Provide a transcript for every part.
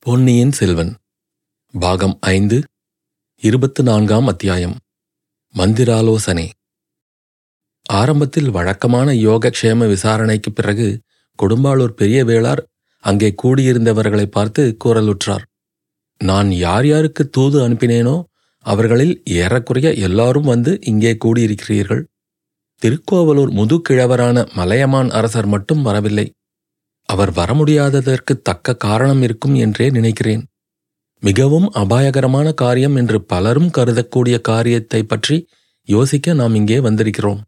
பொன்னியின் செல்வன். பாகம் ஐந்து இருபத்து நான்காம் அத்தியாயம். மந்திராலோசனை. ஆரம்பத்தில் வழக்கமான யோகக்ஷேம விசாரணைக்குப் பிறகு கொடும்பாளூர் பெரிய வேளார் அங்கே கூடியிருந்தவர்களை பார்த்து கூறலுற்றார் நான் யார் யாருக்கு தூது அனுப்பினேனோ அவர்களில் ஏறக்குறைய எல்லாரும் வந்து இங்கே கூடியிருக்கிறீர்கள். திருக்கோவலூர் முதுகிழவரான மலையமான் அரசர் மட்டும் வரவில்லை. அவர் வர முடியாததற்கு தக்க காரணம் இருக்கும் என்றே நினைக்கிறேன். மிகவும் அபாயகரமான காரியம் என்று பலரும் கருதக்கூடிய காரியத்தை பற்றி யோசிக்க நாம் இங்கே வந்திருக்கிறோம்.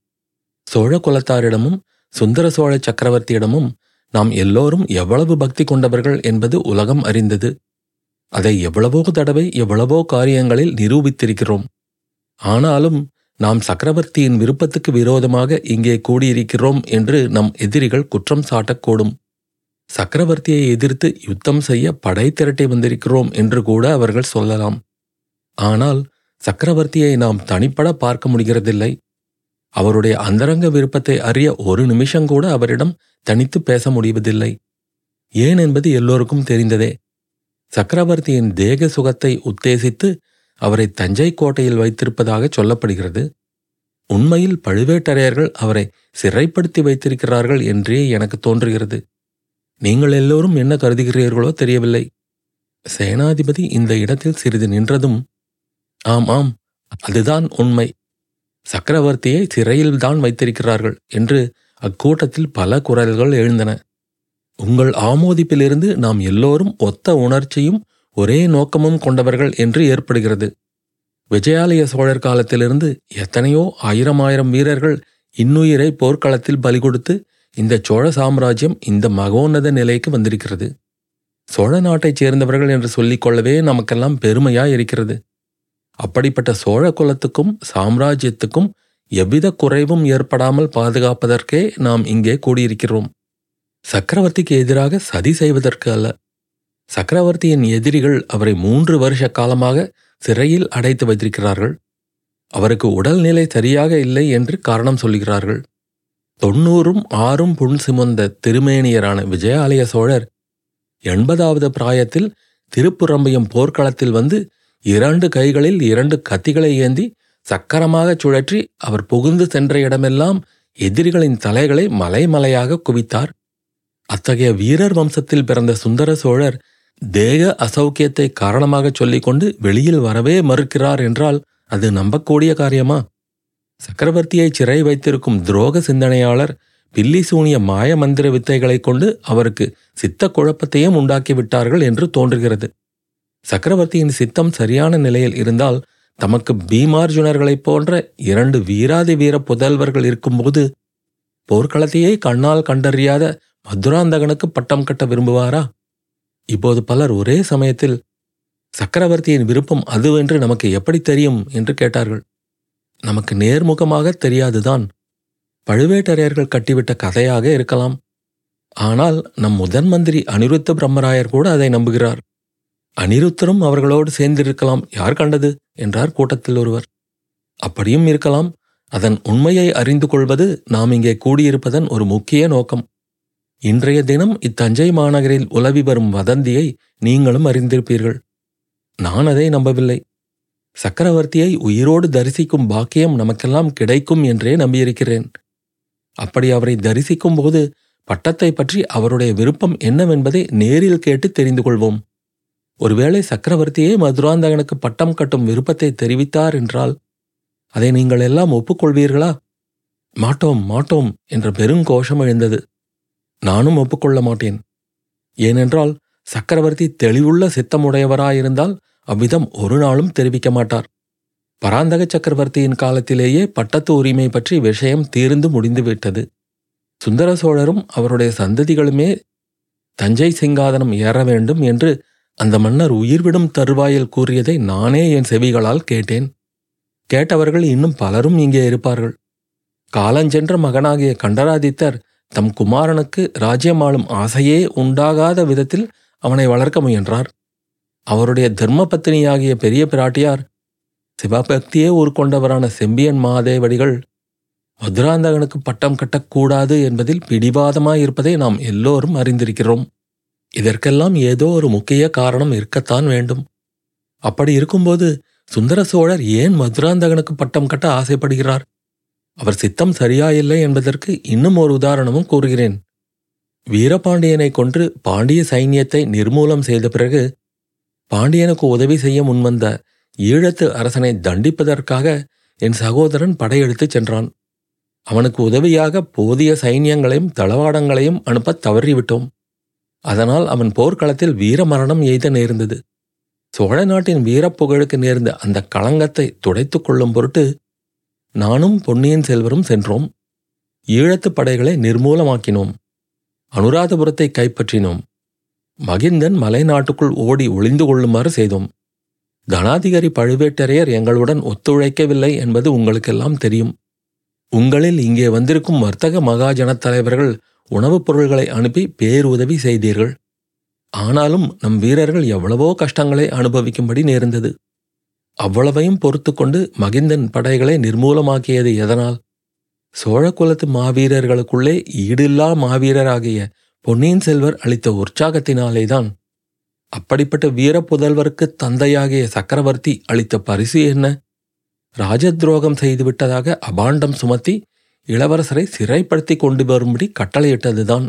சோழ குலத்தாரிடமும் சுந்தர சோழ சக்கரவர்த்தியிடமும் நாம் எல்லோரும் எவ்வளவு பக்தி கொண்டவர்கள் என்பது உலகம் அறிந்தது. அதை எவ்வளவோ தடவை எவ்வளவோ காரியங்களில் நிரூபித்திருக்கிறோம். ஆனாலும் நாம் சக்கரவர்த்தியின் விருப்பத்துக்கு விரோதமாக இங்கே கூடியிருக்கிறோம் என்று நம் எதிரிகள் குற்றம் சாட்டக்கூடும். சக்கரவர்த்தியை எதிர்த்து யுத்தம் செய்ய படை திரட்டி வந்திருக்கிறோம் என்று கூட அவர்கள் சொல்லலாம். ஆனால் சக்கரவர்த்தியை நாம் தனிப்பட பார்க்க முடிகிறதில்லை. அவருடைய அந்தரங்க விருப்பத்தை அறிய ஒரு நிமிஷம் கூட அவரிடம் தனித்து பேச முடிவதில்லை. ஏன் என்பது எல்லோருக்கும் தெரிந்ததே. சக்கரவர்த்தியின் தேக சுகத்தை உத்தேசித்து அவரை தஞ்சை கோட்டையில் வைத்திருப்பதாக சொல்லப்படுகிறது. உண்மையில் பழுவேட்டரையர்கள் அவரை சிறைப்படுத்தி வைத்திருக்கிறார்கள் என்றே எனக்கு தோன்றுகிறது. நீங்கள் எல்லோரும் என்ன கருதுகிறீர்களோ தெரியவில்லை. சேனாதிபதி இந்த இடத்தில் சிறிது நின்றதும் ஆம் ஆம் அதுதான் உண்மை. சக்கரவர்த்தியை சிறையில்தான் வைத்திருக்கிறார்கள் என்று அக்கூட்டத்தில் பல குரல்கள் எழுந்தன. உங்கள் ஆமோதிப்பிலிருந்து நாம் எல்லோரும் ஒத்த உணர்ச்சியும் ஒரே நோக்கமும் கொண்டவர்கள் என்று ஏற்படுகிறது. விஜயாலய சோழர் காலத்திலிருந்து எத்தனையோ ஆயிரம் ஆயிரம் வீரர்கள் இன்னுயிரை போர்க்களத்தில் பலி கொடுத்து இந்த சோழ சாம்ராஜ்யம் இந்த மகோன்னத நிலைக்கு வந்திருக்கிறது. சோழ நாட்டைச் சேர்ந்தவர்கள் என்று சொல்லிக்கொள்ளவே நமக்கெல்லாம் பெருமையா இருக்கிறது. அப்படிப்பட்ட சோழ குலத்துக்கும் சாம்ராஜ்யத்துக்கும் எவ்வித குறைவும் ஏற்படாமல் பாதுகாப்பதற்கே நாம் இங்கே கூடியிருக்கிறோம். சக்கரவர்த்திக்கு எதிராக சதி செய்வதற்கு அல்ல. சக்கரவர்த்தியின் எதிரிகள் அவரை மூன்று வருஷ காலமாக சிறையில் அடைத்து வைத்திருக்கிறார்கள். அவருக்கு உடல்நிலை சரியாக இல்லை என்று காரணம் சொல்கிறார்கள். தொண்ணூறும் ஆறும் புண் சுமந்த திருமேனியரான விஜயாலய சோழர் எண்பதாவது பிராயத்தில் திருப்புறம்பையும் போர்க்களத்தில் வந்து இரண்டு கைகளில் இரண்டு கத்திகளை ஏந்தி சக்கரமாகச் சுழற்றி அவர் புகுந்து சென்ற இடமெல்லாம் எதிரிகளின் தலைகளை மலைமலையாக குவித்தார். அத்தகைய வீரர் வம்சத்தில் பிறந்த சுந்தர சோழர் தேக அசௌக்கியத்தை காரணமாகச் சொல்லிக்கொண்டு வெளியில் வரவே மறுக்கிறார் என்றால் அது நம்பக்கூடிய காரியமா? சக்கரவர்த்தியை சிறை வைத்திருக்கும் துரோக சிந்தனையாளர் பில்லி சூனிய மாய மந்திர வித்தைகளைக் கொண்டு அவருக்கு சித்த குழப்பத்தையும் உண்டாக்கிவிட்டார்கள் என்று தோன்றுகிறது. சக்கரவர்த்தியின் சித்தம் சரியான நிலையில் இருந்தால் தமக்கு பீமார்ஜுனர்களைப் போன்ற இரண்டு வீராதி வீர புதல்வர்கள் இருக்கும்போது போர்க்களத்தையே கண்ணால் கண்டறியாத மதுராந்தகனுக்கு பட்டம் கட்ட விரும்புவாரா? இப்போது பலர் ஒரே சமயத்தில் சக்கரவர்த்தியின் விருப்பம் அதுவென்று நமக்கு எப்படி தெரியும்? என்று கேட்டார்கள். நமக்கு நேர்முகமாக தெரியாதுதான். பழுவேட்டரையர்கள் கட்டிவிட்ட கதையாக இருக்கலாம். ஆனால் நம் முதன் மந்திரி அனிருத்த பிரம்மராயர் கூட அதை நம்புகிறார். அனிருத்தரும் அவர்களோடு சேர்ந்திருக்கலாம். யார் கண்டது? என்றார் கூட்டத்தில் ஒருவர். அப்படியும் இருக்கலாம். அதன் உண்மையை அறிந்து கொள்வது நாம் இங்கே கூடியிருப்பதன் ஒரு முக்கிய நோக்கம். இன்றைய தினம் இத்தஞ்சை மாநகரில் உலவி வரும் வதந்தியை நீங்களும் அறிந்திருப்பீர்கள். நான் அதை நம்பவில்லை. சக்கரவர்த்தியை உயிரோடு தரிசிக்கும் பாக்கியம் நமக்கெல்லாம் கிடைக்கும் என்றே நம்பியிருக்கிறேன். அப்படி அவரை தரிசிக்கும் போது பட்டத்தை பற்றி அவருடைய விருப்பம் என்னவென்பதை நேரில் கேட்டு தெரிந்து கொள்வோம். ஒருவேளை சக்கரவர்த்தியே மதுராந்தகனுக்கு பட்டம் கட்டும் விருப்பத்தை தெரிவித்தார் என்றால் அதை நீங்கள் எல்லாம் ஒப்புக்கொள்வீர்களா? மாட்டோம் மாட்டோம் என்ற பெருங்கோஷம் எழுந்தது. நானும் ஒப்புக்கொள்ள மாட்டேன். ஏனென்றால் சக்கரவர்த்தி தெளிவுள்ள சித்தமுடையவராயிருந்தால் அவ்விதம் ஒரு நாளும் தெரிவிக்க மாட்டார். பராந்தக சக்கரவர்த்தியின் காலத்திலேயே பட்டத்து உரிமை பற்றி விஷயம் தீர்ந்து முடிந்துவிட்டது. சுந்தர சோழரும் அவருடைய சந்ததிகளுமே தஞ்சை சிங்காதனம் ஏற வேண்டும் என்று அந்த மன்னர் உயிர்விடும் தருவாயில் கூறியதை நானே என் செவிகளால் கேட்டேன். கேட்டவர்கள் இன்னும் பலரும் இங்கே இருப்பார்கள். காலஞ்சென்ற மகனாகிய கண்டராதித்தர் தம் குமாரனுக்கு ராஜ்யமாளும் ஆசையே உண்டாகாத விதத்தில் அவனை வளர்க்க முயன்றார். அவருடைய தர்ம பத்தினியாகிய பெரிய பிராட்டியார் சிவபக்தியே உருக்கொண்டவரான செம்பியன் மாதேவடிகள் மதுராந்தகனுக்கு பட்டம் கட்டக்கூடாது என்பதில் பிடிவாதமாயிருப்பதை நாம் எல்லோரும் அறிந்திருக்கிறோம். இதற்கெல்லாம் ஏதோ ஒரு முக்கிய காரணம் இருக்கத்தான் வேண்டும். அப்படி இருக்கும்போது சுந்தர சோழர் ஏன் மதுராந்தகனுக்கு பட்டம் கட்ட ஆசைப்படுகிறார்? அவர் சித்தம் சரியாயில்லை என்பதற்கு இன்னும் ஒரு உதாரணமும் கூறுகிறேன். வீரபாண்டியனை கொன்று பாண்டிய சைன்யத்தை நிர்மூலம் செய்த பிறகு பாண்டியனுக்கு உதவி செய்ய முன்வந்த ஈழத்து அரசனை தண்டிப்பதற்காக என் சகோதரன் படையெடுத்துச் சென்றான். அவனுக்கு உதவியாக போதிய சைன்யங்களையும் தளவாடங்களையும் அனுப்பத் தவறிவிட்டோம். அதனால் அவன் போர்க்களத்தில் வீரமரணம் எய்த நேர்ந்தது. சோழ நாட்டின் வீரப்புகழுக்கு நேர்ந்த அந்த களங்கத்தை துடைத்துக் கொள்ளும் பொருட்டு நானும் பொன்னியின் செல்வரும் சென்றோம். ஈழத்துப் படைகளை நிர்மூலமாக்கினோம். அனுராதபுரத்தை கைப்பற்றினோம். மகிந்தன் மலைநாட்டுக்குள் ஓடி ஒளிந்து கொள்ளுமாறு செய்தோம். தனாதிகாரி பழுவேட்டரையர் எங்களுடன் ஒத்துழைக்கவில்லை என்பது உங்களுக்கெல்லாம் தெரியும். உங்களில் இங்கே வந்திருக்கும் வர்த்தக மகாஜனத் தலைவர்கள் உணவுப் பொருள்களை அனுப்பி பேருதவி செய்தீர்கள். ஆனாலும் நம் வீரர்கள் எவ்வளவோ கஷ்டங்களை அனுபவிக்கும்படி நேர்ந்தது. அவ்வளவையும் பொறுத்து கொண்டு மகிந்தன் படைகளை நிர்மூலமாக்கியது எதனால்? சோழ குலத்து மாவீரர்களுக்குள்ளே ஈடில்லா மாவீரராகிய பொன்னியின் செல்வர் அளித்த உற்சாகத்தினாலேதான் அப்படிப்பட்ட வீரப்புதல்வருக்கு தந்தையாகிய சக்கரவர்த்தி அளித்த பரிசு என்ன? ராஜத்ரோகம் செய்துவிட்டதாக அபாண்டம் சுமத்தி இளவரசரை சிறைப்படுத்தி கொண்டு வரும்படி கட்டளையிட்டதுதான்.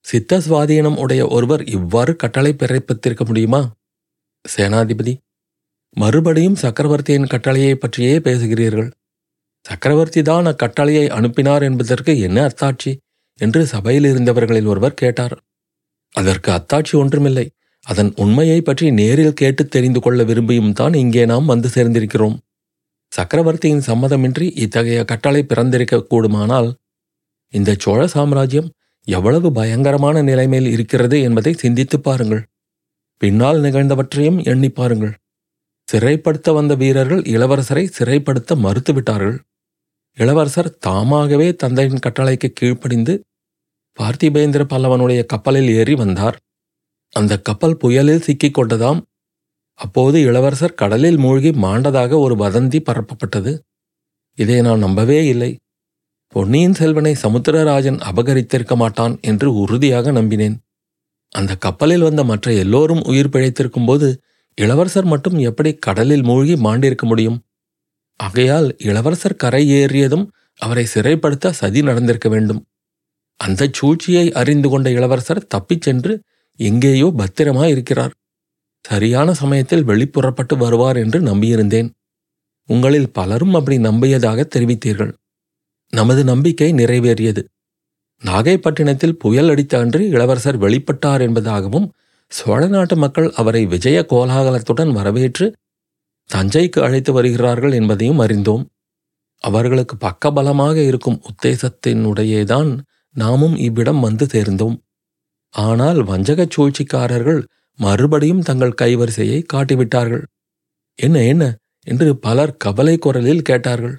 சித்த சுவாதீனம் உடைய ஒருவர் இவ்வாறு கட்டளை பிறப்பித்திருக்க முடியுமா? சேனாதிபதி மறுபடியும் சக்கரவர்த்தியின் கட்டளையை பற்றியே பேசுகிறீர்கள். சக்கரவர்த்தி தான் அக்கட்டளையை அனுப்பினார் என்பதற்கு என்ன அத்தாட்சி என்று சபையில் இருந்தவர்களில் ஒருவர் கேட்டார். அதற்கு அத்தாட்சி ஒன்றுமில்லை. அதன் உண்மையை பற்றி நேரில் கேட்டு தெரிந்து கொள்ள விரும்பியும் தான் இங்கே நாம் வந்து சேர்ந்திருக்கிறோம். சக்கரவர்த்தியின் சம்மதமின்றி இத்தகைய கட்டளை பிறந்திருக்க கூடுமானால் இந்த சோழ சாம்ராஜ்யம் எவ்வளவு பயங்கரமான நிலைமையில் இருக்கிறது என்பதை சிந்தித்துப் பாருங்கள். பின்னால் நிகழ்ந்தவற்றையும் எண்ணி பாருங்கள். சிறைப்படுத்த வந்த வீரர்கள் இளவரசரை சிறைப்படுத்த மறுத்துவிட்டார்கள். இளவரசர் தாமாகவே தந்தையின் கட்டளைக்கு கீழ்ப்படிந்து பார்த்திபேந்திர பல்லவனுடைய கப்பலில் ஏறி வந்தார். அந்த கப்பல் புயலில் சிக்கிக் கொண்டதாம். அப்போது இளவரசர் கடலில் மூழ்கி மாண்டதாக ஒரு வதந்தி பரப்பப்பட்டது. இதை நான் நம்பவே இல்லை. பொன்னியின் செல்வனை சமுத்திரராஜன் அபகரித்திருக்க மாட்டான் என்று உறுதியாக நம்பினேன். அந்த கப்பலில் வந்த மற்ற எல்லோரும் உயிர் பிழைத்திருக்கும் போது இளவரசர் மட்டும் எப்படி கடலில் மூழ்கி மாண்டிருக்க முடியும்? ஆகையால் இளவரசர் கரை ஏறியதும் அவரை சிறைப்படுத்த சதி நடந்திருக்க வேண்டும். அந்த சூழ்ச்சியை அறிந்து கொண்ட இளவரசர் தப்பிச் சென்று எங்கேயோ பத்திரமாய் இருக்கிறார். சரியான சமயத்தில் வெளிப்புறப்பட்டு வருவார் என்று நம்பியிருந்தேன். உங்களில் பலரும் அப்படி நம்பியதாக தெரிவித்தீர்கள். நமது நம்பிக்கை நிறைவேறியது. நாகைப்பட்டினத்தில் புயல் அடித்த அன்று இளவரசர் வெளிப்பட்டார் என்பதாகவும் சோழ நாட்டு மக்கள் அவரை விஜய கோலாகலத்துடன் வரவேற்று தஞ்சைக்கு அழைத்து வருகிறார்கள் என்பதையும் அறிந்தோம். அவர்களுக்கு பக்கபலமாக இருக்கும் உத்தேசத்தினுடையேதான் நாமும் இவ்விடம் வந்து சேர்ந்தோம். ஆனால் வஞ்சகச் சூழ்ச்சிக்காரர்கள் மறுபடியும் தங்கள் கைவரிசையை காட்டிவிட்டார்கள். என்ன என்ன? என்று பலர் கவலை குரலில் கேட்டார்கள்.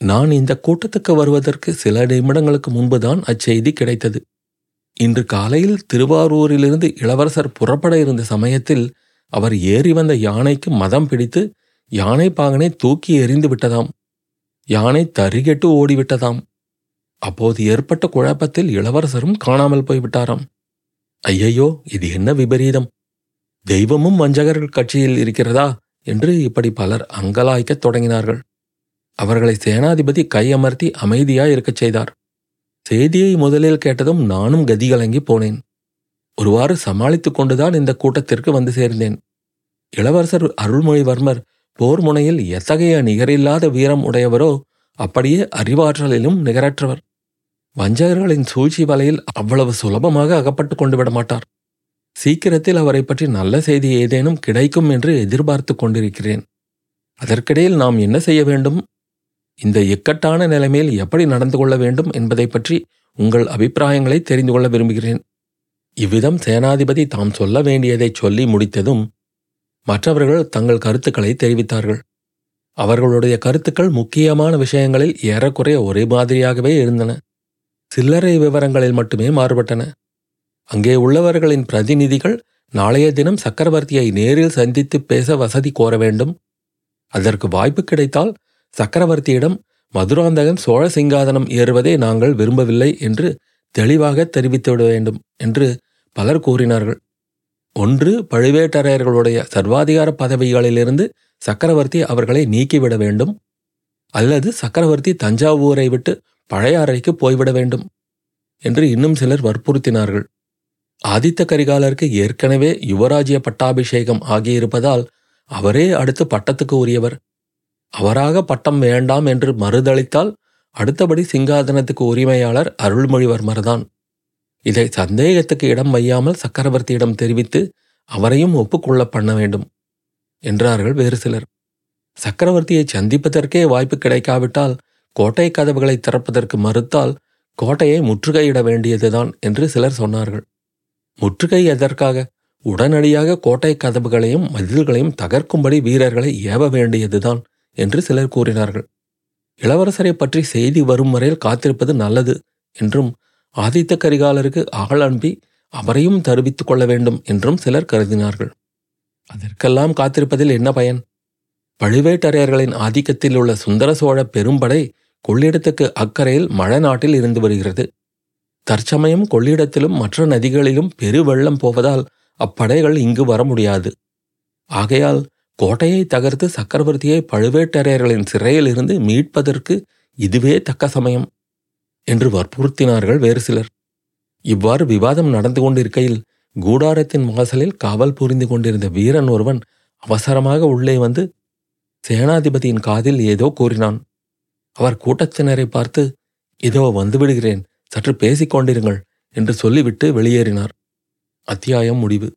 நான் இந்த கூட்டத்துக்கு வருவதற்கு சில நிமிடங்களுக்கு முன்புதான் அச்செய்தி கிடைத்தது. இன்று காலையில் திருவாரூரிலிருந்து இளவரசர் புறப்பட இருந்த சமயத்தில் அவர் ஏறி வந்த யானைக்கு மதம் பிடித்து யானை பாகனை தூக்கி எறிந்து விட்டதாம். யானை தறிகெட்டு ஓடிவிட்டதாம். அப்போது ஏற்பட்ட குழப்பத்தில் இளவரசரும் காணாமல் போய்விட்டாராம். ஐயையோ இது என்ன விபரீதம்? தெய்வமும் வஞ்சகர்கள் கட்சியில் இருக்கிறதா? என்று இப்படி பலர் அங்கலாய்க்கத் தொடங்கினார்கள். அவர்களை சேனாதிபதி கையமர்த்தி அமைதியாய் இருக்கச் செய்தார். செய்தியை முதலில் கேட்டதும் நானும் கதிகலங்கி போனேன். ஒருவாறு சமாளித்துக் கொண்டுதான் இந்த கூட்டத்திற்கு வந்து சேர்ந்தேன். இளவரசர் அருள்மொழிவர்மர் போர் முனையில் எத்தகைய நிகரில்லாத வீரம் உடையவரோ அப்படியே அறிவாற்றலிலும் நிகரற்றவர். வஞ்சகர்களின் சூழ்ச்சி வலையில் அவ்வளவு சுலபமாக அகப்பட்டு கொண்டு விட மாட்டார். சீக்கிரத்தில் அவரை பற்றி நல்ல செய்தி ஏதேனும் கிடைக்கும் என்று எதிர்பார்த்து கொண்டிருக்கிறேன். அதற்கிடையில் நாம் என்ன செய்ய வேண்டும்? இந்த இக்கட்டான நிலைமையில் எப்படி நடந்து கொள்ள வேண்டும் என்பதை பற்றி உங்கள் அபிப்பிராயங்களை தெரிந்து கொள்ள விரும்புகிறேன். இவ்விதம் சேனாதிபதி தாம் சொல்ல வேண்டியதைச் சொல்லி முடித்ததும் மற்றவர்கள் தங்கள் கருத்துக்களை தெரிவித்தார்கள். அவர்களுடைய கருத்துக்கள் முக்கியமான விஷயங்களில் ஏறக்குறைய ஒரே மாதிரியாகவே இருந்தன. சில்லறை விவரங்களில் மட்டுமே மாறுபட்டன. அங்கே உள்ளவர்களின் பிரதிநிதிகள் நாளைய தினம் சக்கரவர்த்தியை நேரில் சந்தித்து பேச வசதி கோர வேண்டும். அதற்கு வாய்ப்பு கிடைத்தால் சக்கரவர்த்தியிடம் மதுராந்தகன் சோழ சிங்காதனம் ஏறுவதை நாங்கள் விரும்பவில்லை என்று தெளிவாக தெரிவித்துவிட வேண்டும் என்று பலர் கூறினார்கள். ஒன்று பழுவேட்டரையர்களுடைய சர்வாதிகார பதவிகளிலிருந்து சக்கரவர்த்தி அவர்களை நீக்கிவிட வேண்டும். அல்லது சக்கரவர்த்தி தஞ்சாவூரை விட்டு பழையாறைக்கு போய்விட வேண்டும் என்று இன்னும் சிலர் வற்புறுத்தினார்கள். ஆதித்த கரிகாலருக்கு ஏற்கனவே யுவராஜ்ய பட்டாபிஷேகம் ஆகியிருப்பதால் அவரே அடுத்து பட்டத்துக்கு உரியவர். அவராக பட்டம் வேண்டாம் என்று மறுதளித்தால் அடுத்தபடி சிங்காதனத்துக்கு உரிமையாளர் அருள்மொழிவர்மர்தான். இதை சந்தேகத்துக்கு இடம் வையாமல் சக்கரவர்த்தியிடம் தெரிவித்து அவரையும் ஒப்புக்கொள்ள பண்ண வேண்டும் என்றார்கள் வேறு சிலர். சக்கரவர்த்தியை சந்திப்பதற்கே வாய்ப்பு கிடைக்காவிட்டால் கோட்டை கதவுகளை திறப்பதற்கு மறுத்தால் கோட்டையை முற்றுகையிட வேண்டியதுதான் என்று சிலர் சொன்னார்கள். முற்றுகை எதற்காக? உடனடியாக கோட்டை கதவுகளையும் மதில்களையும் தகர்க்கும்படி வீரர்களை ஏவ வேண்டியதுதான் என்று சிலர் கூறினார்கள். இளவரசரை பற்றி செய்தி வரும் வரையில் காத்திருப்பது நல்லது என்றும் ஆதித்த கரிகாலருக்கு ஆள் அனுப்பி அவரையும் தருவித்துக் கொள்ள வேண்டும் என்றும் சிலர் கருதினார்கள். அதற்கெல்லாம் காத்திருப்பதில் என்ன பயன்? பழுவேட்டரையர்களின் ஆதிக்கத்தில் உள்ள சுந்தர சோழ பெரும்படை கொள்ளிடத்துக்கு அக்கறையில் மழை நாட்டில் இருந்து வருகிறது. தற்சமயம் கொள்ளிடத்திலும் மற்ற நதிகளிலும் பெருவெள்ளம் போவதால் அப்படைகள் இங்கு வர முடியாது. ஆகையால் கோட்டையை தகர்த்து சக்கரவர்த்தியை பழுவேட்டரையர்களின் சிறையிலிருந்து மீட்பதற்கு இதுவே தக்க சமயம் என்று வற்புறுத்தினார்கள் வேறு சிலர். இவ்வாறு விவாதம் நடந்து கொண்டிருக்கையில் கூடாரத்தின் வாசலில் காவல் புரிந்து கொண்டிருந்த வீரன் ஒருவன் அவசரமாக உள்ளே வந்து சேனாதிபதியின் காதில் ஏதோ கூறினான். அவர் கூட்டத்தினரை பார்த்து இதோ வந்துவிடுகிறேன் சற்று பேசிக் கொண்டிருங்கள் என்று சொல்லிவிட்டு வெளியேறினார். அத்தியாயம் முடிவு.